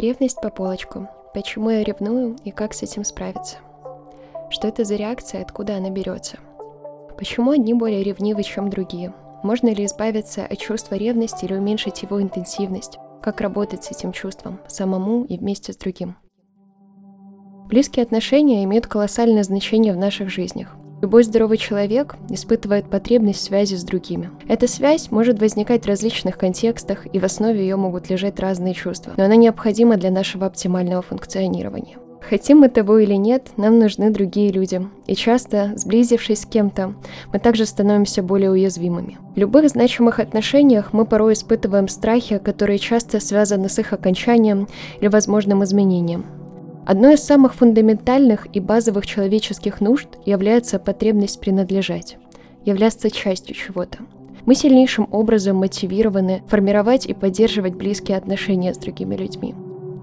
Ревность по полочкам. Почему я ревную и как с этим справиться? Что это за реакция, откуда она берется? Почему одни более ревнивы, чем другие? Можно ли избавиться от чувства ревности или уменьшить его интенсивность? Как работать с этим чувством, самому и вместе с другим? Близкие отношения имеют колоссальное значение в наших жизнях. Любой здоровый человек испытывает потребность связи с другими. Эта связь может возникать в различных контекстах, и в основе ее могут лежать разные чувства, но она необходима для нашего оптимального функционирования. Хотим мы того или нет, нам нужны другие люди. И часто, сблизившись с кем-то, мы также становимся более уязвимыми. В любых значимых отношениях мы порой испытываем страхи, которые часто связаны с их окончанием или возможным изменением. Одной из самых фундаментальных и базовых человеческих нужд является потребность принадлежать, являться частью чего-то. Мы сильнейшим образом мотивированы формировать и поддерживать близкие отношения с другими людьми.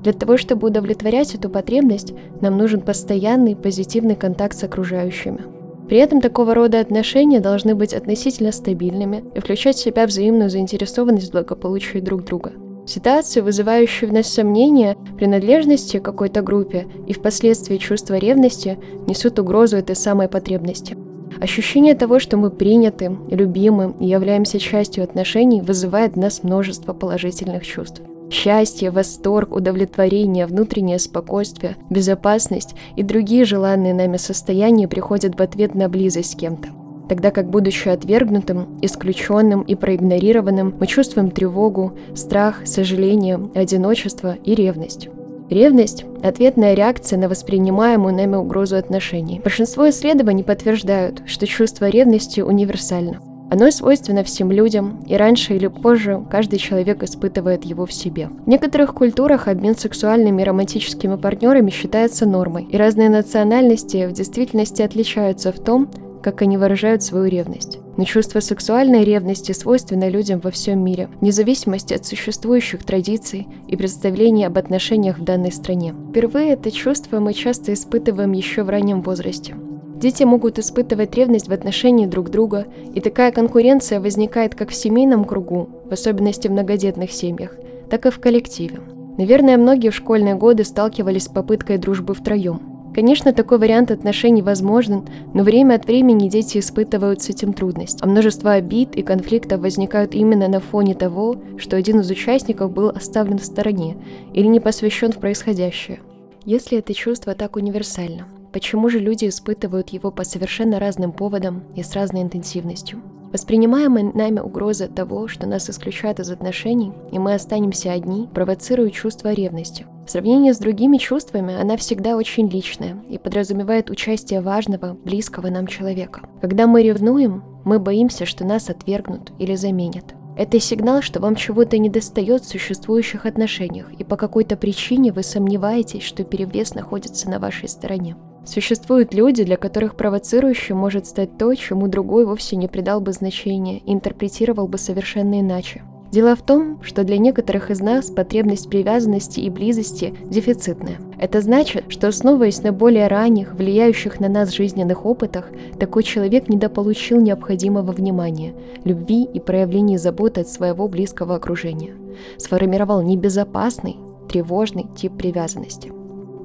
Для того, чтобы удовлетворять эту потребность, нам нужен постоянный позитивный контакт с окружающими. При этом такого рода отношения должны быть относительно стабильными и включать в себя взаимную заинтересованность в благополучии друг друга – Ситуацию, вызывающую в нас сомнения, принадлежности к какой-то группе и впоследствии чувство ревности несут угрозу этой самой потребности. Ощущение того, что мы приняты, любимы и являемся частью отношений, вызывает в нас множество положительных чувств. Счастье, восторг, удовлетворение, внутреннее спокойствие, безопасность и другие желанные нами состояния приходят в ответ на близость с кем-то тогда как, будучи отвергнутым, исключенным и проигнорированным, мы чувствуем тревогу, страх, сожаление, одиночество и ревность. Ревность – ответная реакция на воспринимаемую нами угрозу отношений. Большинство исследований подтверждают, что чувство ревности универсально. Оно свойственно всем людям, и раньше или позже каждый человек испытывает его в себе. В некоторых культурах обмен сексуальными и романтическими партнерами считается нормой, и разные национальности в действительности отличаются в том, как они выражают свою ревность. Но чувство сексуальной ревности свойственно людям во всем мире, вне зависимости от существующих традиций и представлений об отношениях в данной стране. Впервые это чувство мы часто испытываем еще в раннем возрасте. Дети могут испытывать ревность в отношении друг друга, и такая конкуренция возникает как в семейном кругу, в особенности в многодетных семьях, так и в коллективе. Наверное, многие в школьные годы сталкивались с попыткой дружбы втроем. Конечно, такой вариант отношений возможен, но время от времени дети испытывают с этим трудность, а множество обид и конфликтов возникают именно на фоне того, что один из участников был оставлен в стороне или не посвящен в происходящее. Если это чувство так универсально, почему же люди испытывают его по совершенно разным поводам и с разной интенсивностью? Воспринимаемая нами угроза того, что нас исключают из отношений, и мы останемся одни, провоцирует чувство ревности. В сравнении с другими чувствами она всегда очень личная и подразумевает участие важного, близкого нам человека. Когда мы ревнуем, мы боимся, что нас отвергнут или заменят. Это сигнал, что вам чего-то недостает в существующих отношениях, и по какой-то причине вы сомневаетесь, что перевес находится на вашей стороне. Существуют люди, для которых провоцирующим может стать то, чему другой вовсе не придал бы значения интерпретировал бы совершенно иначе. Дело в том, что для некоторых из нас потребность привязанности и близости дефицитная. Это значит, что основываясь на более ранних, влияющих на нас жизненных опытах, такой человек недополучил необходимого внимания, любви и проявления заботы от своего близкого окружения. Сформировал небезопасный, тревожный тип привязанности.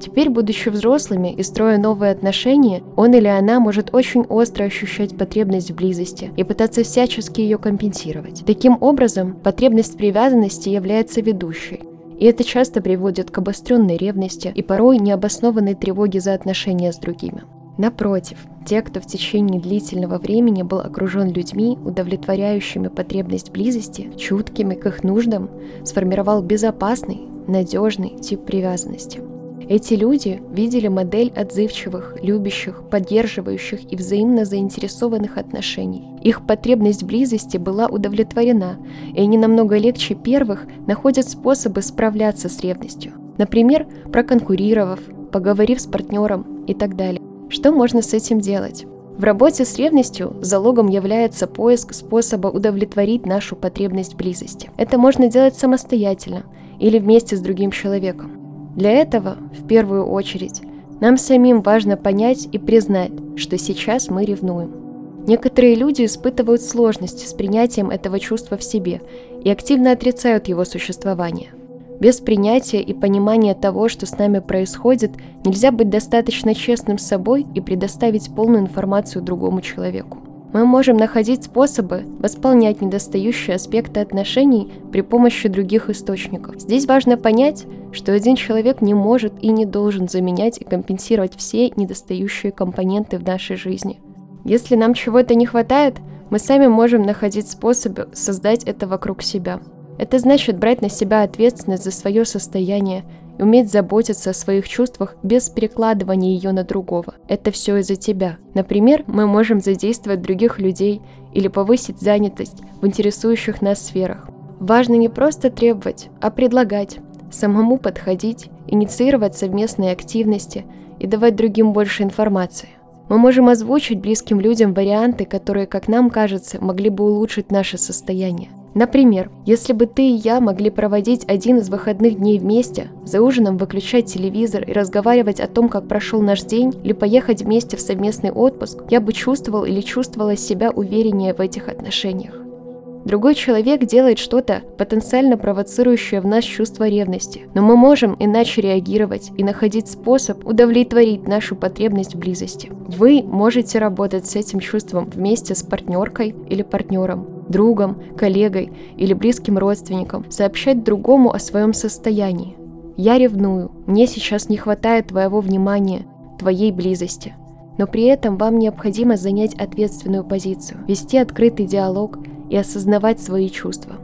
Теперь, будучи взрослыми и строя новые отношения, он или она может очень остро ощущать потребность в близости и пытаться всячески ее компенсировать. Таким образом, потребность привязанности является ведущей. И это часто приводит к обостренной ревности и порой необоснованной тревоге за отношения с другими. Напротив, те, кто в течение длительного времени был окружен людьми, удовлетворяющими потребность близости, чуткими к их нуждам, сформировал безопасный, надежный тип привязанности – эти люди видели модель отзывчивых, любящих, поддерживающих и взаимно заинтересованных отношений. Их потребность близости была удовлетворена, и они намного легче первых находят способы справляться с ревностью. Например, проконкурировав, поговорив с партнером и так далее. Что можно с этим делать? В работе с ревностью залогом является поиск способа удовлетворить нашу потребность близости. Это можно делать самостоятельно или вместе с другим человеком. Для этого, в первую очередь, нам самим важно понять и признать, что сейчас мы ревнуем. Некоторые люди испытывают сложности с принятием этого чувства в себе и активно отрицают его существование. Без принятия и понимания того, что с нами происходит, нельзя быть достаточно честным с собой и предоставить полную информацию другому человеку. Мы можем находить способы восполнять недостающие аспекты отношений при помощи других источников. Здесь важно понять, что один человек не может и не должен заменять и компенсировать все недостающие компоненты в нашей жизни. Если нам чего-то не хватает, мы сами можем находить способы создать это вокруг себя – это значит брать на себя ответственность за свое состояние уметь заботиться о своих чувствах без перекладывания ее на другого. Это все из-за тебя. Например, мы можем задействовать других людей или повысить занятость в интересующих нас сферах. Важно не просто требовать, а предлагать, самому подходить, инициировать совместные активности и давать другим больше информации. Мы можем озвучить близким людям варианты, которые, как нам кажется, могли бы улучшить наше состояние. Например, если бы ты и я могли проводить один из выходных дней вместе, за ужином выключать телевизор и разговаривать о том, как прошел наш день, или поехать вместе в совместный отпуск, я бы чувствовал или чувствовала себя увереннее в этих отношениях. Другой человек делает что-то, потенциально провоцирующее в нас чувство ревности, но мы можем иначе реагировать и находить способ удовлетворить нашу потребность в близости. Вы можете работать с этим чувством вместе с партнеркой или партнером, другом, коллегой или близким родственником, сообщать другому о своем состоянии. Я ревную, мне сейчас не хватает твоего внимания, твоей близости. Но при этом вам необходимо занять ответственную позицию, вести открытый диалог и осознавать свои чувства.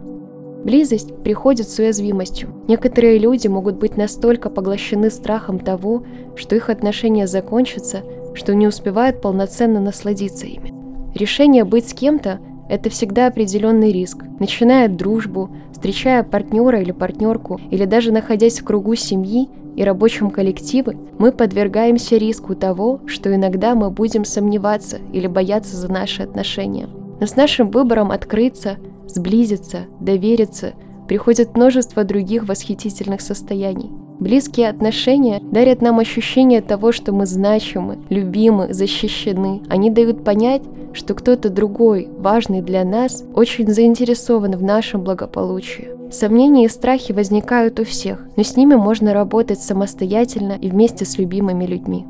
Близость приходит с уязвимостью. Некоторые люди могут быть настолько поглощены страхом того, что их отношения закончатся, что не успевают полноценно насладиться ими. Решение быть с кем-то – это всегда определенный риск. Начиная дружбу, встречая партнера или партнерку, или даже находясь в кругу семьи и рабочем коллективе, мы подвергаемся риску того, что иногда мы будем сомневаться или бояться за наши отношения. Но с нашим выбором открыться, сблизиться, довериться приходит множество других восхитительных состояний. Близкие отношения дарят нам ощущение того, что мы значимы, любимы, защищены. Они дают понять, что кто-то другой, важный для нас, очень заинтересован в нашем благополучии. Сомнения и страхи возникают у всех, но с ними можно работать самостоятельно и вместе с любимыми людьми.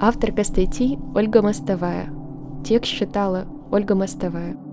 Авторка статьи Ольга Мостовая. Текст читала Ольга Мостовая.